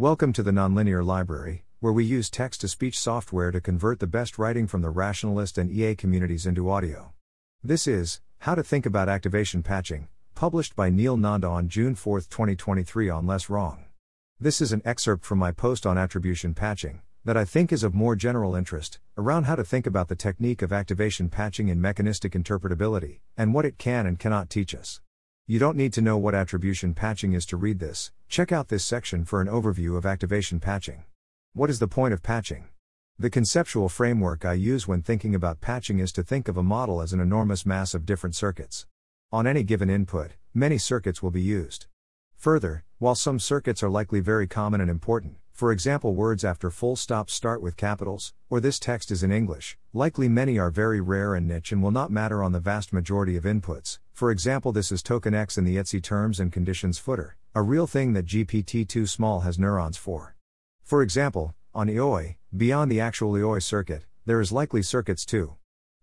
Welcome to the Nonlinear Library, where we use text to speech software to convert the best writing from the rationalist and EA communities into audio. This is How to Think About Activation Patching, published by Neel Nanda on June 4, 2023, on Less Wrong. This is an excerpt from my post on attribution patching that I think is of more general interest, around how to think about the technique of activation patching in mechanistic interpretability, and what it can and cannot teach us. You don't need to know what attribution patching is to read this, check out this section for an overview of activation patching. What is the point of patching? The conceptual framework I use when thinking about patching is to think of a model as an enormous mass of different circuits. On any given input, many circuits will be used. Further, while some circuits are likely very common and important, for example, words after full stops start with capitals, or this text is in English. Likely many are very rare and niche and will not matter on the vast majority of inputs. For example, this is token X in the Etsy terms and conditions footer, a real thing that GPT-2 small has neurons for. For example, on IOI, beyond the actual IOI circuit, there is likely circuits too.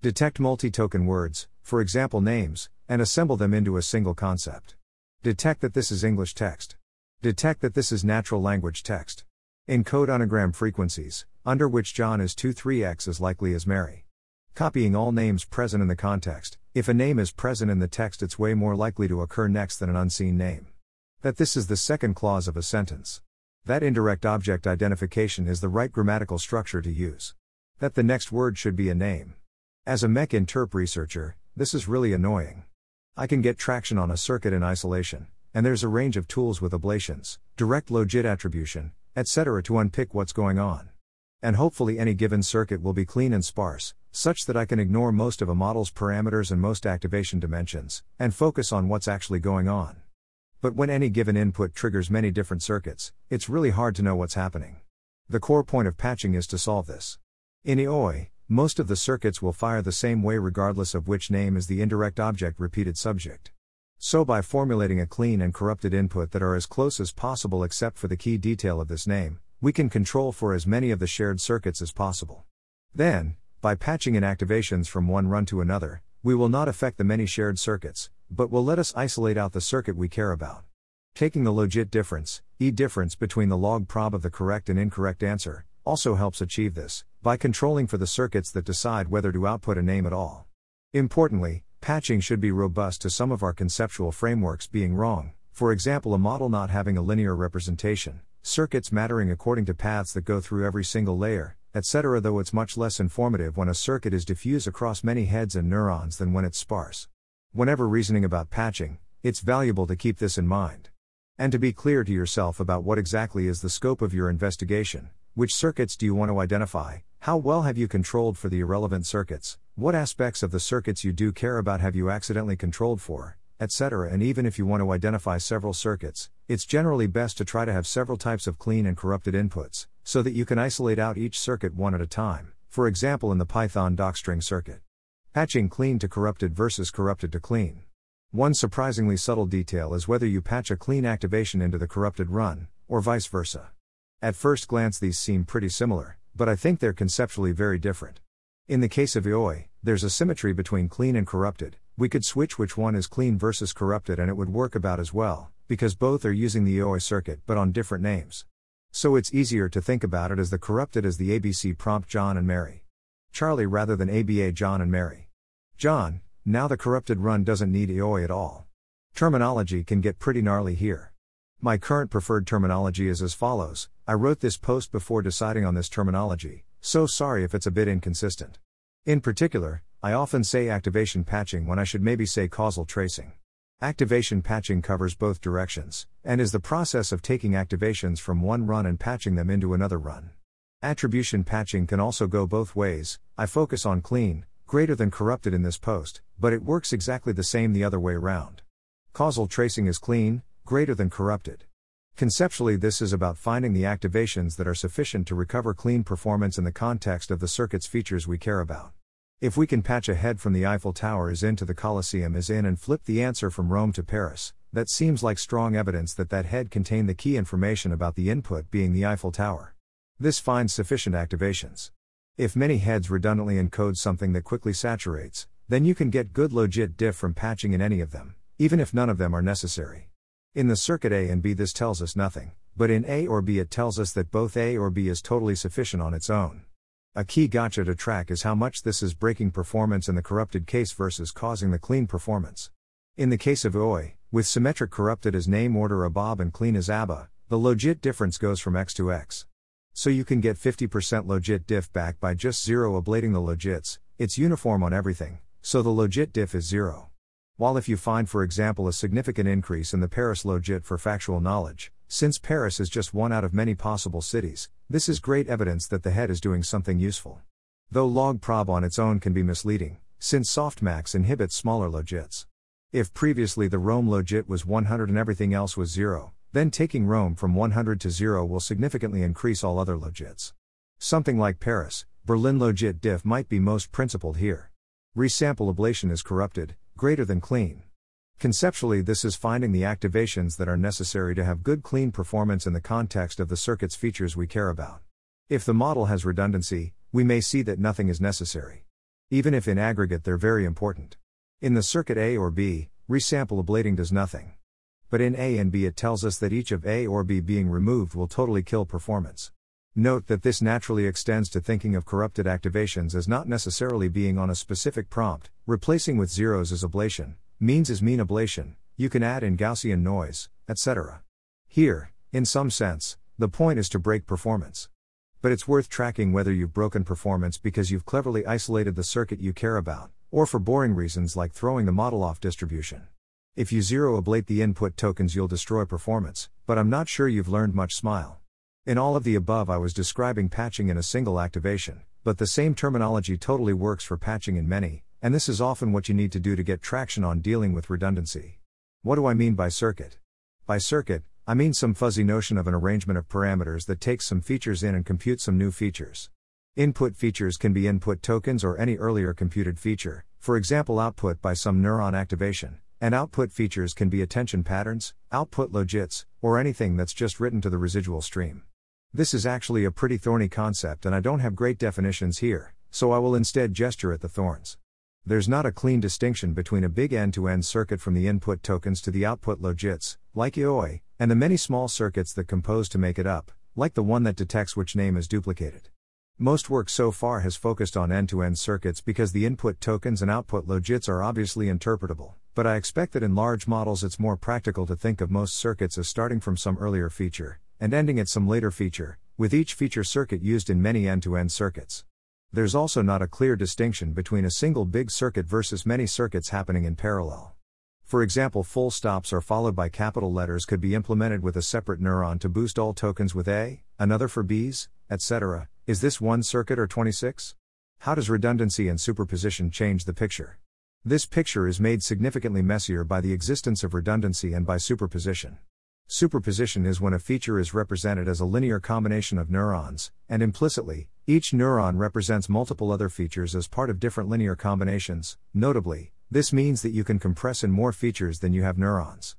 detect multi-token words, for example names, and assemble them into a single concept. Detect that this is English text. Detect that this is natural language text. Encode unigram frequencies, under which John is 2 3x as likely as Mary. Copying all names present in the context, if a name is present in the text, it's way more likely to occur next than an unseen name. That this is the second clause of a sentence. That indirect object identification is the right grammatical structure to use. That the next word should be a name. As a mech interp researcher, this is really annoying. I can get traction on a circuit in isolation, and there's a range of tools with ablations, direct logit attribution, etc. to unpick what's going on. And hopefully any given circuit will be clean and sparse, such that I can ignore most of a model's parameters and most activation dimensions, and focus on what's actually going on. But when any given input triggers many different circuits, it's really hard to know what's happening. The core point of patching is to solve this. In IOI, most of the circuits will fire the same way regardless of which name is the indirect object repeated subject. So, by formulating a clean and corrupted input that are as close as possible except for the key detail of this name, we can control for as many of the shared circuits as possible. Then, by patching in activations from one run to another, we will not affect the many shared circuits, but will let us isolate out the circuit we care about. Taking the logit difference, E difference between the log prob of the correct and incorrect answer, also helps achieve this, by controlling for the circuits that decide whether to output a name at all. Importantly, Patching should be robust to some of our conceptual frameworks being wrong, for example, a model not having a linear representation, circuits mattering according to paths that go through every single layer, etc., though it's much less informative when a circuit is diffuse across many heads and neurons than when it's sparse. Whenever reasoning about patching, it's valuable to keep this in mind. And to be clear to yourself about what exactly is the scope of your investigation, which circuits do you want to identify, how well have you controlled for the irrelevant circuits, what aspects of the circuits you do care about have you accidentally controlled for, etc. And even if you want to identify several circuits, it's generally best to try to have several types of clean and corrupted inputs, so that you can isolate out each circuit one at a time, for example in the Python docstring circuit. Patching clean to corrupted versus corrupted to clean. One surprisingly subtle detail is whether you patch a clean activation into the corrupted run, or vice versa. At first glance, these seem pretty similar, but I think they're conceptually very different. In the case of IOI, there's a symmetry between clean and corrupted. We could switch which one is clean versus corrupted and it would work about as well, because both are using the IOI circuit but on different names. So it's easier to think about it as the corrupted as the ABC prompt John and Mary. Charlie rather than ABA John and Mary. John, now the corrupted run doesn't need IOI at all. Terminology can get pretty gnarly here. My current preferred terminology is as follows I wrote this post before deciding on this terminology, so sorry if it's a bit inconsistent. In particular, I often say activation patching when I should maybe say causal tracing. Activation patching covers both directions, and is the process of taking activations from one run and patching them into another run. Attribution patching can also go both ways, I focus on clean, greater than corrupted in this post, but it works exactly the same the other way around. Causal tracing is clean, greater than corrupted. Conceptually, this is about finding the activations that are sufficient to recover clean performance in the context of the circuit's features we care about. If we can patch a head from the Eiffel Tower is in to the Colosseum is in and flip the answer from Rome to Paris, that seems like strong evidence that that head contained the key information about the input being the Eiffel Tower. This finds sufficient activations. If many heads redundantly encode something that quickly saturates, then you can get good logit diff from patching in any of them, even if none of them are necessary. In the circuit A and B, this tells us nothing, but in A or B it tells us that both A or B is totally sufficient on its own. A key gotcha to track is how much this is breaking performance in the corrupted case versus causing the clean performance. In the case of OI, with symmetric corrupted as name order ABAB and clean as ABA, the logit difference goes from x to x. So you can get 50% logit diff back by just zero ablating the logits, it's uniform on everything, so the logit diff is zero. While if you find for example a significant increase in the Paris logit for factual knowledge, since Paris is just one out of many possible cities, this is great evidence that the head is doing something useful. Though log prob on its own can be misleading, since softmax inhibits smaller logits. If previously the Rome logit was 100 and everything else was 0, then taking Rome from 100 to 0 will significantly increase all other logits. Something like Paris, Berlin logit diff might be most principled here. Resample ablation is corrupted, greater than clean. Conceptually, this is finding the activations that are necessary to have good clean performance in the context of the circuit's features we care about. If the model has redundancy, we may see that nothing is necessary. Even if in aggregate they're very important. In the circuit A or B, resample ablating does nothing. But in A and B, it tells us that each of A or B being removed will totally kill performance. Note that this naturally extends to thinking of corrupted activations as not necessarily being on a specific prompt, replacing with zeros as ablation, Means is mean ablation, you can add in Gaussian noise, etc. Here, in some sense, the point is to break performance. But it's worth tracking whether you've broken performance because you've cleverly isolated the circuit you care about, or for boring reasons like throwing the model off distribution. If you zero ablate the input tokens, you'll destroy performance, but I'm not sure you've learned much smile. In all of the above, I was describing patching in a single activation, but the same terminology totally works for patching in many, and this is often what you need to do to get traction on dealing with redundancy. What do I mean by circuit? By circuit, I mean some fuzzy notion of an arrangement of parameters that takes some features in and computes some new features. Input features can be input tokens or any earlier computed feature, for example, output by some neuron activation, and output features can be attention patterns, output logits, or anything that's just written to the residual stream. This is actually a pretty thorny concept, and I don't have great definitions here, so I will instead gesture at the thorns there's not a clean distinction between a big end to end circuit from the input tokens to the output logits, like IOI, and the many small circuits that compose to make it up, like the one that detects which name is duplicated. Most work so far has focused on end to end circuits because the input tokens and output logits are obviously interpretable, but I expect that in large models it's more practical to think of most circuits as starting from some earlier feature, and ending at some later feature, with each feature circuit used in many end to end circuits. There's also not a clear distinction between a single big circuit versus many circuits happening in parallel. For example, full stops are followed by capital letters could be implemented with a separate neuron to boost all tokens with A, another for Bs, etc. Is this one circuit or 26? How does redundancy and superposition change the picture? This picture is made significantly messier by the existence of redundancy and by superposition. Superposition is when a feature is represented as a linear combination of neurons, and implicitly, each neuron represents multiple other features as part of different linear combinations. Notably, this means that you can compress in more features than you have neurons.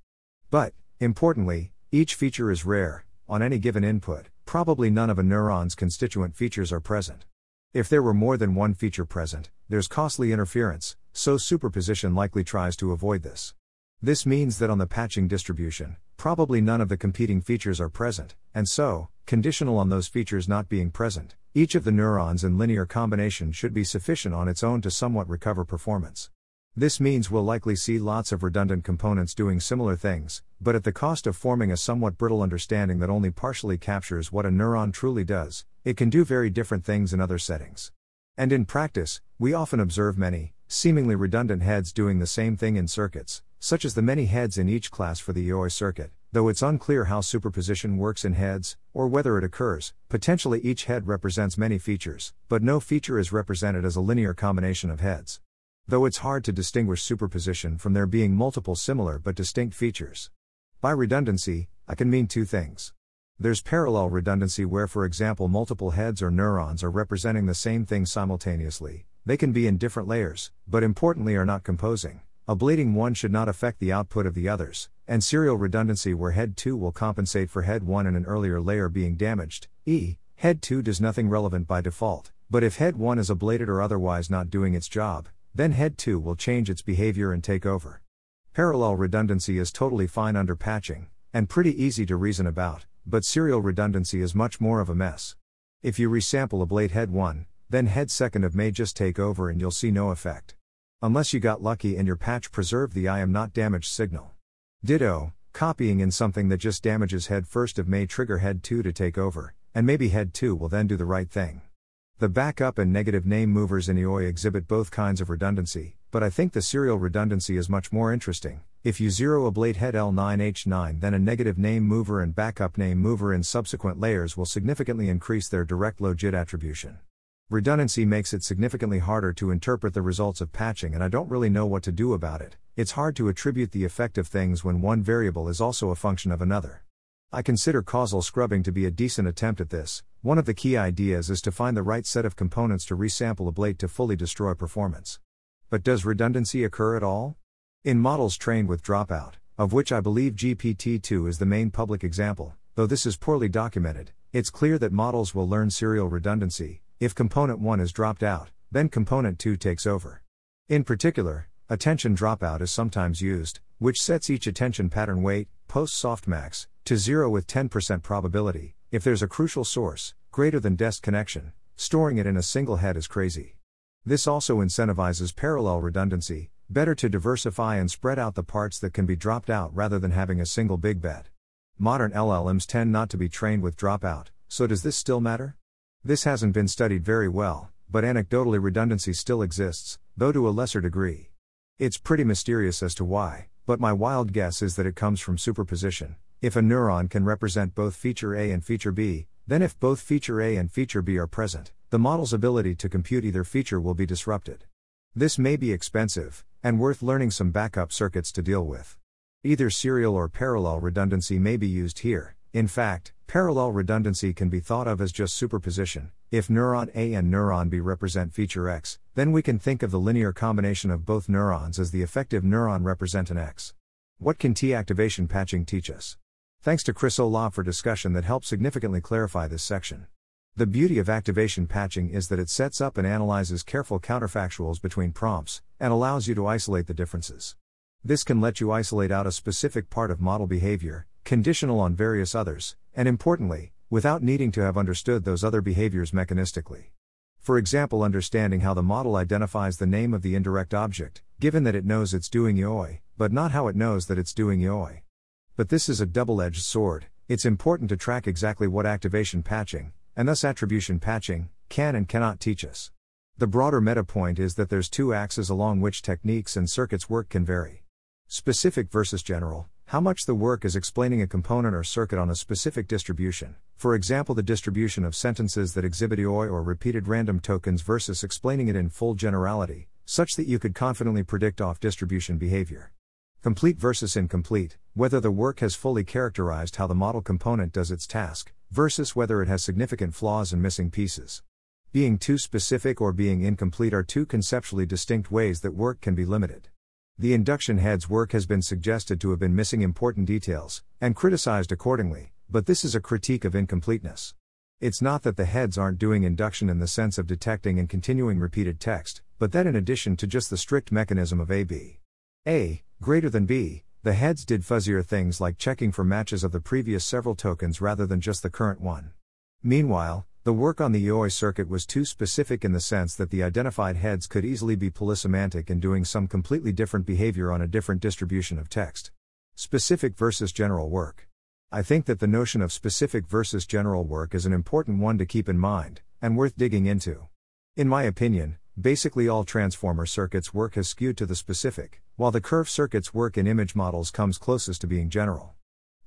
But, importantly, each feature is rare, on any given input, probably none of a neuron's constituent features are present. If there were more than one feature present, there's costly interference, so superposition likely tries to avoid this. This means that on the patching distribution, probably none of the competing features are present, and so, conditional on those features not being present, each of the neurons in linear combination should be sufficient on its own to somewhat recover performance. This means we'll likely see lots of redundant components doing similar things, but at the cost of forming a somewhat brittle understanding that only partially captures what a neuron truly does, it can do very different things in other settings. And in practice, we often observe many, seemingly redundant heads doing the same thing in circuits, such as the many heads in each class for the IOI circuit, though it's unclear how superposition works in heads, or whether it occurs. Potentially each head represents many features, but no feature is represented as a linear combination of heads. Though it's hard to distinguish superposition from there being multiple similar but distinct features. By redundancy, I can mean two things. There's parallel redundancy where, for example, multiple heads or neurons are representing the same thing simultaneously. They can be in different layers, but importantly are not composing. Ablating one should not affect the output of the others, and serial redundancy where head 2 will compensate for head 1 in an earlier layer being damaged, e. Head 2 does nothing relevant by default, but if head 1 is ablated or otherwise not doing its job, then head 2 will change its behavior and take over. Parallel redundancy is totally fine under patching, and pretty easy to reason about, but serial redundancy is much more of a mess. If you resample ablate head 1, then head second of may just take over and you'll see no effect. Unless you got lucky and your patch preserved the I am not damaged signal. Ditto, copying in something that just damages head first of may trigger head 2 to take over, and maybe head 2 will then do the right thing. The backup and negative name movers in IOI exhibit both kinds of redundancy, but I think the serial redundancy is much more interesting. If you zero ablate head L9H9, then a negative name mover and backup name mover in subsequent layers will significantly increase their direct logit attribution. Redundancy makes it significantly harder to interpret the results of patching, and I don't really know what to do about it. It's hard to attribute the effect of things when one variable is also a function of another. I consider causal scrubbing to be a decent attempt at this. One of the key ideas is to find the right set of components to resample ablate to fully destroy performance. But does redundancy occur at all? In models trained with dropout, of which I believe GPT 2 is the main public example, though this is poorly documented, it's clear that models will learn serial redundancy. If component 1 is dropped out, then component 2 takes over. In particular, attention dropout is sometimes used, which sets each attention pattern weight, post softmax, to 0 with 10% probability, if there's a crucial source, greater than dest connection, storing it in a single head is crazy. This also incentivizes parallel redundancy, better to diversify and spread out the parts that can be dropped out rather than having a single big bet. Modern LLMs tend not to be trained with dropout, so does this still matter? This hasn't been studied very well, but anecdotally redundancy still exists, though to a lesser degree. It's pretty mysterious as to why, but my wild guess is that it comes from superposition. If a neuron can represent both feature A and feature B, then if both feature A and feature B are present, the model's ability to compute either feature will be disrupted. This may be expensive, and worth learning some backup circuits to deal with. Either serial or parallel redundancy may be used here. In fact, parallel redundancy can be thought of as just superposition. If neuron A and neuron B represent feature X, then we can think of the linear combination of both neurons as the effective neuron represent an X. What can T activation patching teach us? Thanks to Chris Olah for discussion that helped significantly clarify this section. The beauty of activation patching is that it sets up and analyzes careful counterfactuals between prompts, and allows you to isolate the differences. This can let you isolate out a specific part of model behavior, conditional on various others, and importantly, without needing to have understood those other behaviors mechanistically. For example, understanding how the model identifies the name of the indirect object, given that it knows it's doing IOI, but not how it knows that it's doing IOI. But this is a double edged sword, it's important to track exactly what activation patching, and thus attribution patching, can and cannot teach us. The broader meta point is that there's two axes along which techniques and circuits work can vary. Specific versus general, how much the work is explaining a component or circuit on a specific distribution, for example, the distribution of sentences that exhibit OI or repeated random tokens versus explaining it in full generality, such that you could confidently predict off distribution behavior. Complete versus incomplete, whether the work has fully characterized how the model component does its task, versus whether it has significant flaws and missing pieces. Being too specific or being incomplete are two conceptually distinct ways that work can be limited. The induction head's work has been suggested to have been missing important details, and criticized accordingly, but this is a critique of incompleteness. It's not that the heads aren't doing induction in the sense of detecting and continuing repeated text, but that in addition to just the strict mechanism of AB, A, greater than B, the heads did fuzzier things like checking for matches of the previous several tokens rather than just the current one. Meanwhile, the work on the IOI circuit was too specific in the sense that the identified heads could easily be polysemantic and doing some completely different behavior on a different distribution of text. Specific versus general work. I think that the notion of specific versus general work is an important one to keep in mind, and worth digging into. In my opinion, basically all transformer circuits work has skewed to the specific, while the curve circuits work in image models comes closest to being general.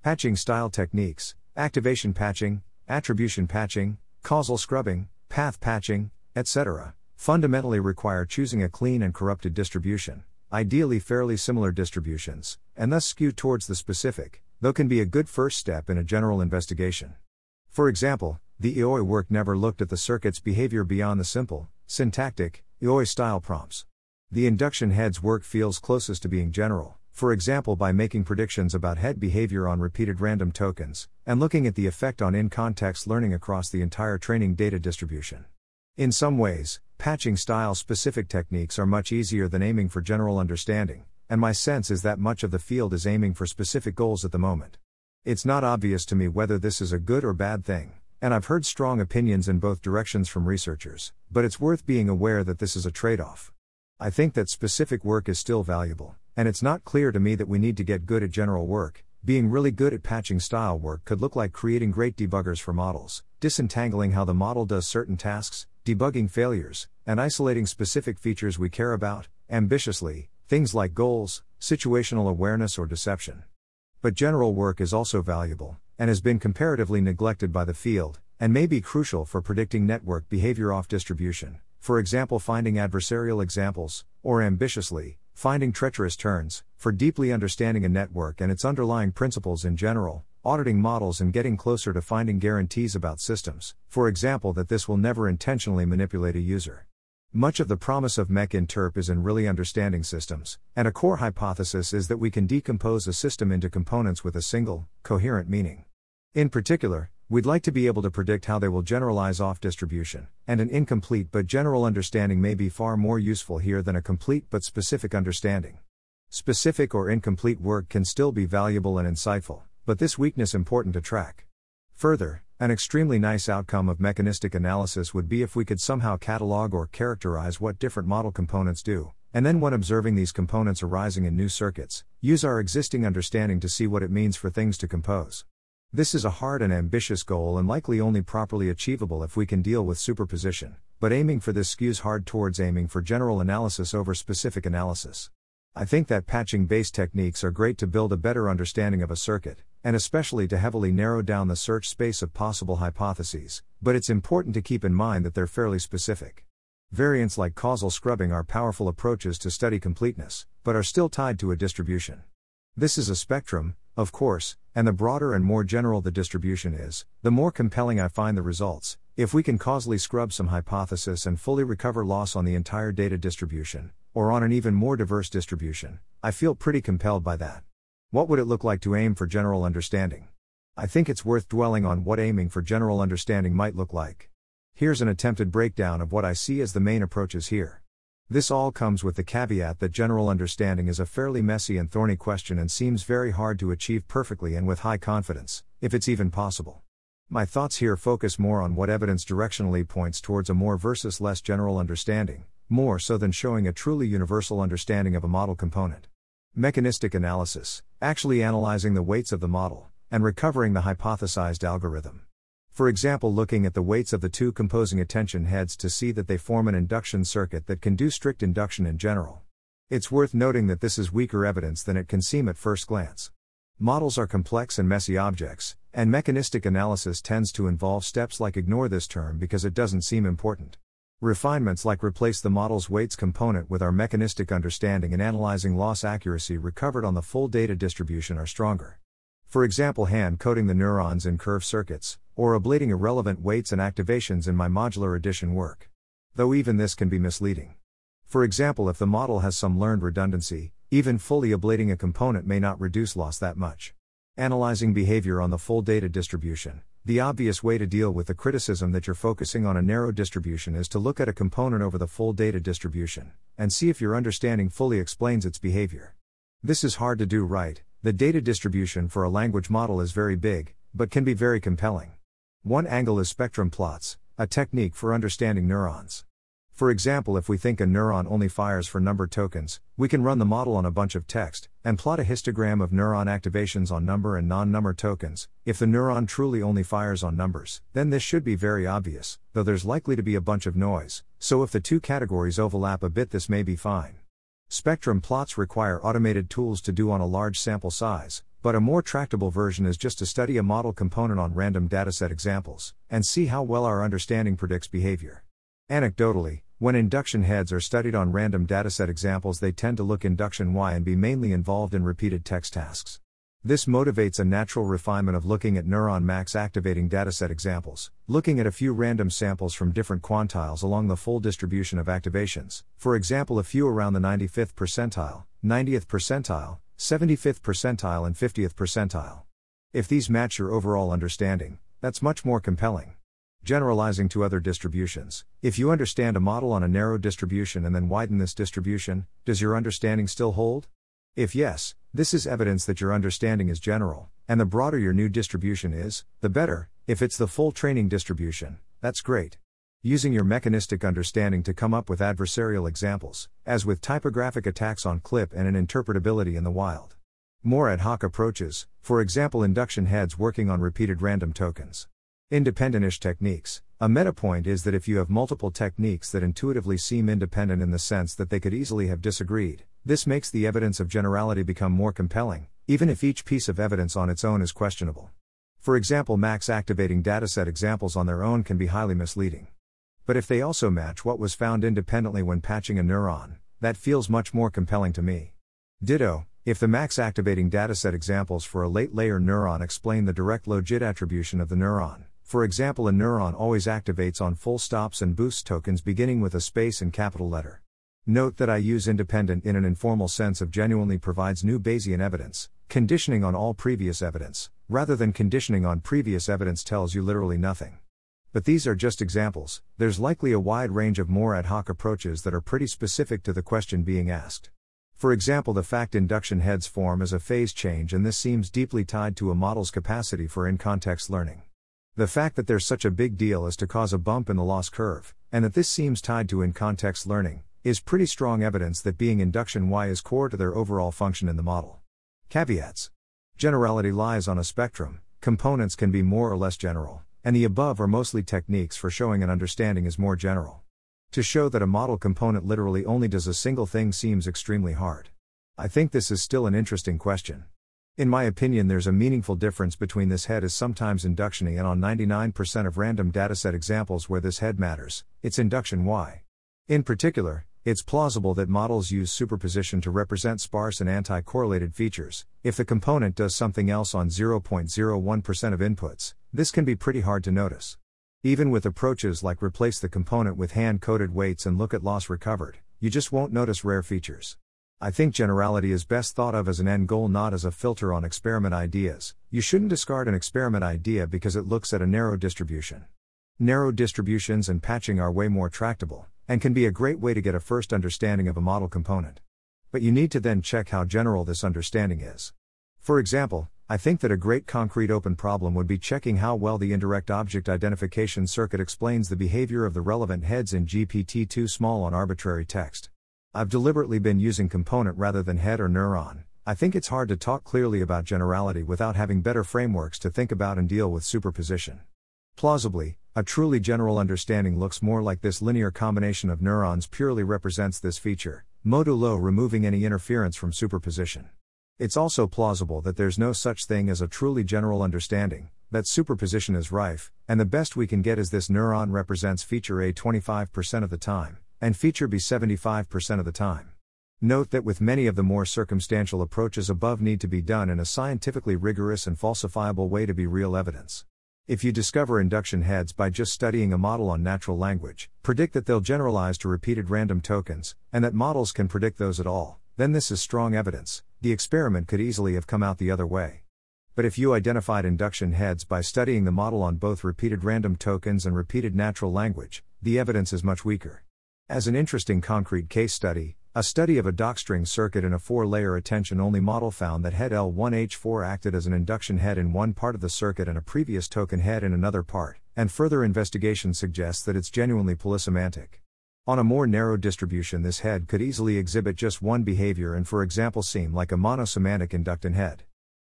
Patching style techniques, activation patching, attribution patching, causal scrubbing, path patching, etc., fundamentally require choosing a clean and corrupted distribution, ideally fairly similar distributions, and thus skew towards the specific, though can be a good first step in a general investigation. For example, the IOI work never looked at the circuit's behavior beyond the simple, Syntactic, IOI style prompts. The induction head's work feels closest to being general, for example, by making predictions about head behavior on repeated random tokens, and looking at the effect on in context learning across the entire training data distribution. In some ways, patching style specific techniques are much easier than aiming for general understanding, and my sense is that much of the field is aiming for specific goals at the moment. It's not obvious to me whether this is a good or bad thing, and I've heard strong opinions in both directions from researchers, but it's worth being aware that this is a trade off. I think that specific work is still valuable, and it's not clear to me that we need to get good at general work. Being really good at patching style work could look like creating great debuggers for models, disentangling how the model does certain tasks, debugging failures, and isolating specific features we care about, ambitiously, things like goals, situational awareness, or deception. But general work is also valuable, and has been comparatively neglected by the field, and may be crucial for predicting network behavior off distribution, for example, finding adversarial examples, or ambitiously, finding treacherous turns, for deeply understanding a network and its underlying principles in general, auditing models and getting closer to finding guarantees about systems, for example, that this will never intentionally manipulate a user. Much of the promise of mech-interp is in really understanding systems, and a core hypothesis is that we can decompose a system into components with a single, coherent meaning. In particular, we'd like to be able to predict how they will generalize off distribution, and an incomplete but general understanding may be far more useful here than a complete but specific understanding. Specific or incomplete work can still be valuable and insightful, but this weakness important to track. Further, an extremely nice outcome of mechanistic analysis would be if we could somehow catalog or characterize what different model components do, and then when observing these components arising in new circuits, use our existing understanding to see what it means for things to compose. This is a hard and ambitious goal and likely only properly achievable if we can deal with superposition, but aiming for this skews hard towards aiming for general analysis over specific analysis. I think that patching based techniques are great to build a better understanding of a circuit, and especially to heavily narrow down the search space of possible hypotheses, but it's important to keep in mind that they're fairly specific. Variants like causal scrubbing are powerful approaches to study completeness, but are still tied to a distribution. This is a spectrum, of course, and the broader and more general the distribution is, the more compelling I find the results. If we can causally scrub some hypothesis and fully recover loss on the entire data distribution, or on an even more diverse distribution, I feel pretty compelled by that. What would it look like to aim for general understanding? I think it's worth dwelling on what aiming for general understanding might look like. Here's an attempted breakdown of what I see as the main approaches here. This all comes with the caveat that general understanding is a fairly messy and thorny question and seems very hard to achieve perfectly and with high confidence, if it's even possible. My thoughts here focus more on what evidence directionally points towards a more versus less general understanding, more so than showing a truly universal understanding of a model component. Mechanistic analysis, actually analyzing the weights of the model, and recovering the hypothesized algorithm. For example, looking at the weights of the two composing attention heads to see that they form an induction circuit that can do strict induction in general. It's worth noting that this is weaker evidence than it can seem at first glance. Models are complex and messy objects, and mechanistic analysis tends to involve steps like ignore this term because it doesn't seem important. Refinements like replace the model's weights component with our mechanistic understanding and analyzing loss accuracy recovered on the full data distribution are stronger. For example, hand coding the neurons in curve circuits, or ablating irrelevant weights and activations in my modular addition work. Though even this can be misleading. For example, if the model has some learned redundancy, even fully ablating a component may not reduce loss that much. Analyzing behavior on the full data distribution, the obvious way to deal with the criticism that you're focusing on a narrow distribution is to look at a component over the full data distribution, and see if your understanding fully explains its behavior. This is hard to do right, the data distribution for a language model is very big, but can be very compelling. One angle is spectrum plots, a technique for understanding neurons. For example, if we think a neuron only fires for number tokens, we can run the model on a bunch of text, and plot a histogram of neuron activations on number and non number tokens. If the neuron truly only fires on numbers, then this should be very obvious, though there's likely to be a bunch of noise, so if the two categories overlap a bit, this may be fine. Spectrum plots require automated tools to do on a large sample size, but a more tractable version is just to study a model component on random dataset examples, and see how well our understanding predicts behavior. Anecdotally, when induction heads are studied on random dataset examples, they tend to look induction Y and be mainly involved in repeated text tasks. This motivates a natural refinement of looking at neuron max activating dataset examples, looking at a few random samples from different quantiles along the full distribution of activations, for example, a few around the 95th percentile, 90th percentile, 75th percentile, and 50th percentile. If these match your overall understanding, that's much more compelling. Generalizing to other distributions. If you understand a model on a narrow distribution and then widen this distribution, does your understanding still hold? If yes, this is evidence that your understanding is general, and the broader your new distribution is, the better. If it's the full training distribution, that's great. Using your mechanistic understanding to come up with adversarial examples, as with typographic attacks on clip and an interpretability in the wild. More ad hoc approaches, for example, induction heads working on repeated random tokens. Independentish techniques. A meta point is that if you have multiple techniques that intuitively seem independent in the sense that they could easily have disagreed, this makes the evidence of generality become more compelling, even if each piece of evidence on its own is questionable. For example, max activating dataset examples on their own can be highly misleading. But if they also match what was found independently when patching a neuron, that feels much more compelling to me. Ditto, if the max activating dataset examples for a late layer neuron explain the direct logit attribution of the neuron, for example, a neuron always activates on full stops and boost tokens beginning with a space and capital letter. Note that I use independent in an informal sense of genuinely provides new Bayesian evidence, conditioning on all previous evidence, rather than conditioning on previous evidence tells you literally nothing. But these are just examples, there's likely a wide range of more ad hoc approaches that are pretty specific to the question being asked. For example, the fact induction heads form as a phase change, and this seems deeply tied to a model's capacity for in context learning. The fact that there's such a big deal as to cause a bump in the loss curve, and that this seems tied to in context learning, is pretty strong evidence that being induction Y is core to their overall function in the model. Caveats Generality lies on a spectrum, components can be more or less general, and the above are mostly techniques for showing an understanding is more general. To show that a model component literally only does a single thing seems extremely hard. I think this is still an interesting question. In my opinion, there's a meaningful difference between this head is sometimes inductiony and on 99% of random dataset examples where this head matters, it's induction Y. In particular, it's plausible that models use superposition to represent sparse and anti correlated features. If the component does something else on 0.01% of inputs, this can be pretty hard to notice. Even with approaches like replace the component with hand coded weights and look at loss recovered, you just won't notice rare features. I think generality is best thought of as an end goal, not as a filter on experiment ideas. You shouldn't discard an experiment idea because it looks at a narrow distribution. Narrow distributions and patching are way more tractable, and can be a great way to get a first understanding of a model component. But you need to then check how general this understanding is. For example, I think that a great concrete open problem would be checking how well the indirect object identification circuit explains the behavior of the relevant heads in GPT 2 small on arbitrary text. I've deliberately been using component rather than head or neuron. I think it's hard to talk clearly about generality without having better frameworks to think about and deal with superposition. Plausibly, a truly general understanding looks more like this linear combination of neurons purely represents this feature, modulo removing any interference from superposition. It's also plausible that there's no such thing as a truly general understanding, that superposition is rife, and the best we can get is this neuron represents feature A 25% of the time, and feature B 75% of the time. Note that with many of the more circumstantial approaches above need to be done in a scientifically rigorous and falsifiable way to be real evidence. If you discover induction heads by just studying a model on natural language, predict that they'll generalize to repeated random tokens, and that models can predict those at all, then this is strong evidence. The experiment could easily have come out the other way. But if you identified induction heads by studying the model on both repeated random tokens and repeated natural language, the evidence is much weaker. As an interesting concrete case study, a study of a docstring circuit in a four layer attention only model found that head L1H4 acted as an induction head in one part of the circuit and a previous token head in another part, and further investigation suggests that it's genuinely polysemantic. On a more narrow distribution, this head could easily exhibit just one behavior and, for example, seem like a monosemantic inductant head.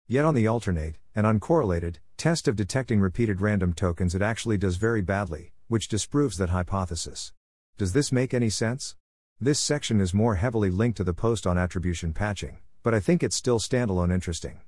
Yet on the alternate, and uncorrelated, test of detecting repeated random tokens, it actually does very badly, which disproves that hypothesis. Does this make any sense? This section is more heavily linked to the post on attribution patching, but I think it's still standalone interesting.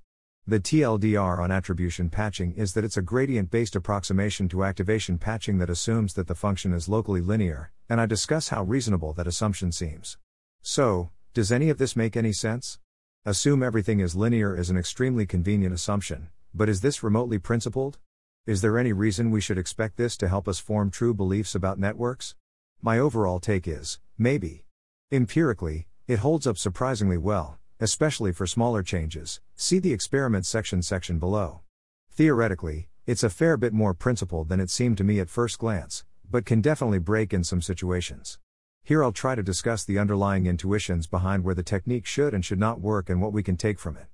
The TLDR on attribution patching is that it's a gradient based approximation to activation patching that assumes that the function is locally linear, and I discuss how reasonable that assumption seems. So, does any of this make any sense? Assume everything is linear is an extremely convenient assumption, but is this remotely principled? Is there any reason we should expect this to help us form true beliefs about networks? My overall take is maybe. Empirically, it holds up surprisingly well, especially for smaller changes. See the experiment section section below. Theoretically, it's a fair bit more principled than it seemed to me at first glance, but can definitely break in some situations. Here I'll try to discuss the underlying intuitions behind where the technique should and should not work and what we can take from it.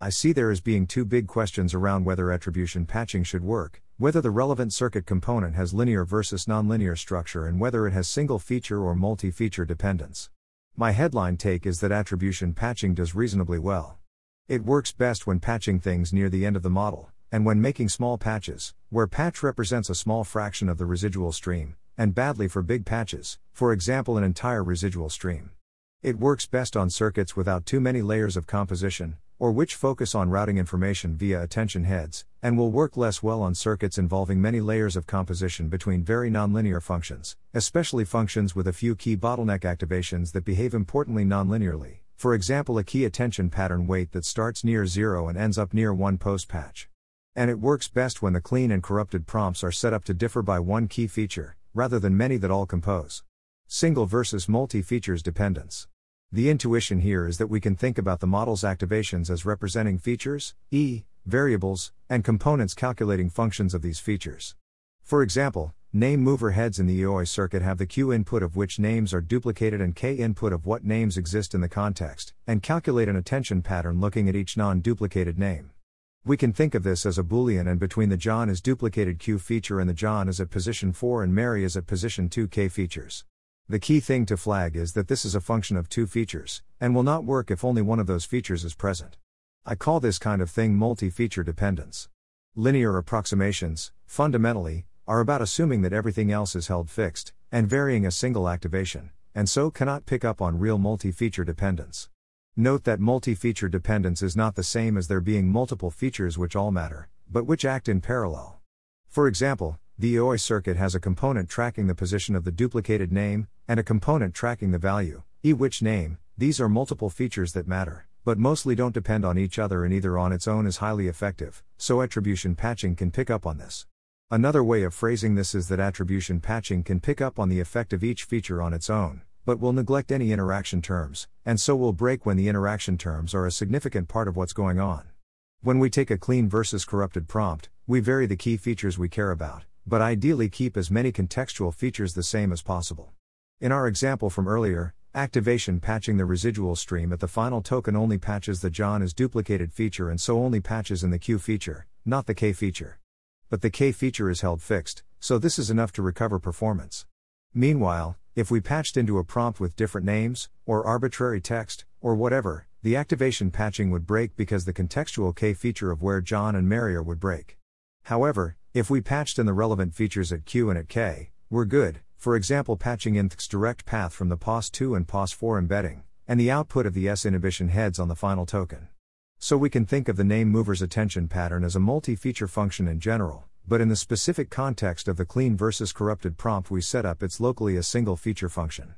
I see there as being two big questions around whether attribution patching should work, whether the relevant circuit component has linear versus nonlinear structure, and whether it has single feature or multi feature dependence. My headline take is that attribution patching does reasonably well. It works best when patching things near the end of the model, and when making small patches, where patch represents a small fraction of the residual stream, and badly for big patches, for example, an entire residual stream. It works best on circuits without too many layers of composition, or which focus on routing information via attention heads, and will work less well on circuits involving many layers of composition between very nonlinear functions, especially functions with a few key bottleneck activations that behave importantly nonlinearly, for example, a key attention pattern weight that starts near zero and ends up near one post patch. And it works best when the clean and corrupted prompts are set up to differ by one key feature, rather than many that all compose. Single versus multi features dependence. The intuition here is that we can think about the model's activations as representing features, e, variables, and components calculating functions of these features. For example, name mover heads in the IOI circuit have the Q input of which names are duplicated and K input of what names exist in the context, and calculate an attention pattern looking at each non duplicated name. We can think of this as a Boolean and between the John is duplicated Q feature and the John is at position 4 and Mary is at position 2 K features. The key thing to flag is that this is a function of two features, and will not work if only one of those features is present. I call this kind of thing multi feature dependence. Linear approximations, fundamentally, are about assuming that everything else is held fixed, and varying a single activation, and so cannot pick up on real multi feature dependence. Note that multi feature dependence is not the same as there being multiple features which all matter, but which act in parallel. For example, the IOI circuit has a component tracking the position of the duplicated name, and a component tracking the value, e which name, these are multiple features that matter, but mostly don't depend on each other and either on its own is highly effective, so attribution patching can pick up on this. Another way of phrasing this is that attribution patching can pick up on the effect of each feature on its own, but will neglect any interaction terms, and so will break when the interaction terms are a significant part of what's going on. When we take a clean versus corrupted prompt, we vary the key features we care about, but ideally keep as many contextual features the same as possible. In our example from earlier, activation patching the residual stream at the final token only patches the John is duplicated feature and so only patches in the Q feature, not the K feature. But the K feature is held fixed, so this is enough to recover performance. Meanwhile, if we patched into a prompt with different names, or arbitrary text, or whatever, the activation patching would break because the contextual K feature of where John and Mary are would break. However, if we patched in the relevant features at Q and at K, we're good, for example patching in TH's direct path from the POS2 and POS4 embedding, and the output of the S inhibition heads on the final token. So we can think of the name mover's attention pattern as a multi-feature function in general, but in the specific context of the clean versus corrupted prompt we set up it's locally a single feature function.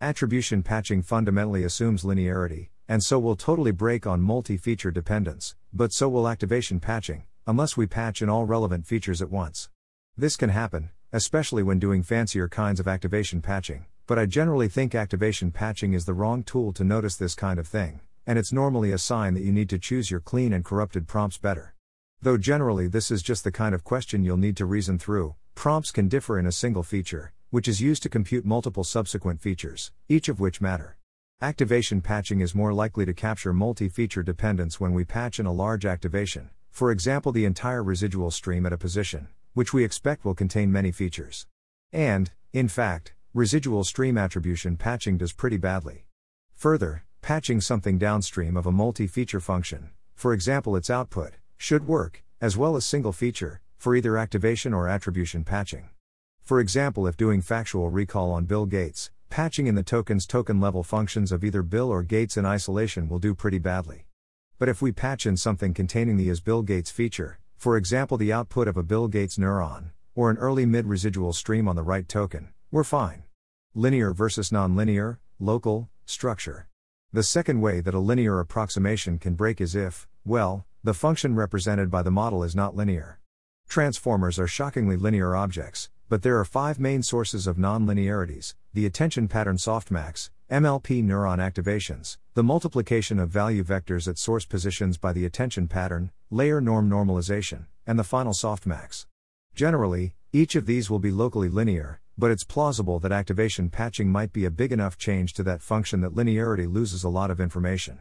Attribution patching fundamentally assumes linearity, and so will totally break on multi-feature dependence, but so will activation patching, unless we patch in all relevant features at once. This can happen, especially when doing fancier kinds of activation patching, but I generally think activation patching is the wrong tool to notice this kind of thing, and it's normally a sign that you need to choose your clean and corrupted prompts better. Though generally this is just the kind of question you'll need to reason through, prompts can differ in a single feature, which is used to compute multiple subsequent features, each of which matter. Activation patching is more likely to capture multi feature dependence when we patch in a large activation, for example, the entire residual stream at a position, which we expect will contain many features. And, in fact, residual stream attribution patching does pretty badly. Further, patching something downstream of a multi feature function, for example its output, should work, as well as single feature, for either activation or attribution patching. For example, if doing factual recall on Bill Gates, patching in the token's token level functions of either Bill or Gates in isolation will do pretty badly. But if we patch in something containing the as Bill Gates feature, for example the output of a Bill Gates neuron, or an early mid residual stream on the right token, we're fine. Linear versus nonlinear, local, structure. The second way that a linear approximation can break is if, well, the function represented by the model is not linear. Transformers are shockingly linear objects, but there are five main sources of nonlinearities the attention pattern softmax, MLP neuron activations, the multiplication of value vectors at source positions by the attention pattern, layer norm normalization, and the final softmax. Generally, each of these will be locally linear, but it's plausible that activation patching might be a big enough change to that function that linearity loses a lot of information.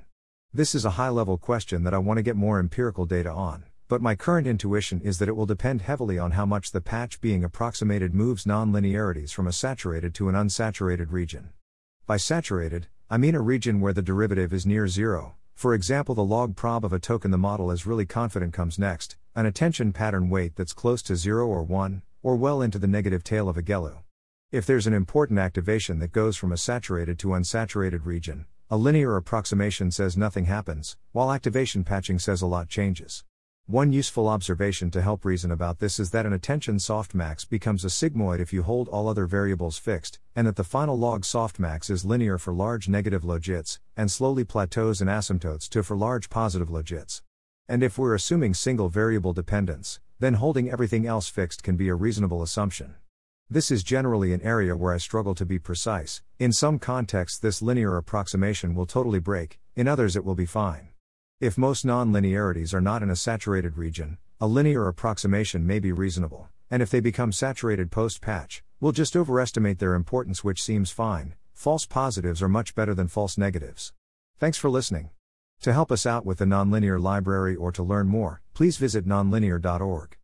This is a high level question that I want to get more empirical data on, but my current intuition is that it will depend heavily on how much the patch being approximated moves nonlinearities from a saturated to an unsaturated region. By saturated, I mean a region where the derivative is near zero, for example, the log prob of a token the model is really confident comes next, an attention pattern weight that's close to 0 or 1, or well into the negative tail of a GELU. If there's an important activation that goes from a saturated to unsaturated region, a linear approximation says nothing happens, while activation patching says a lot changes. One useful observation to help reason about this is that an attention softmax becomes a sigmoid if you hold all other variables fixed, and that the final log softmax is linear for large negative logits, and slowly plateaus and asymptotes to for large positive logits. And if we're assuming single variable dependence, then holding everything else fixed can be a reasonable assumption. This is generally an area where I struggle to be precise. In some contexts, this linear approximation will totally break, in others, it will be fine. If most nonlinearities are not in a saturated region, a linear approximation may be reasonable, and if they become saturated post patch, we'll just overestimate their importance, which seems fine. False positives are much better than false negatives. Thanks for listening. To help us out with the nonlinear library or to learn more, please visit nonlinear.org.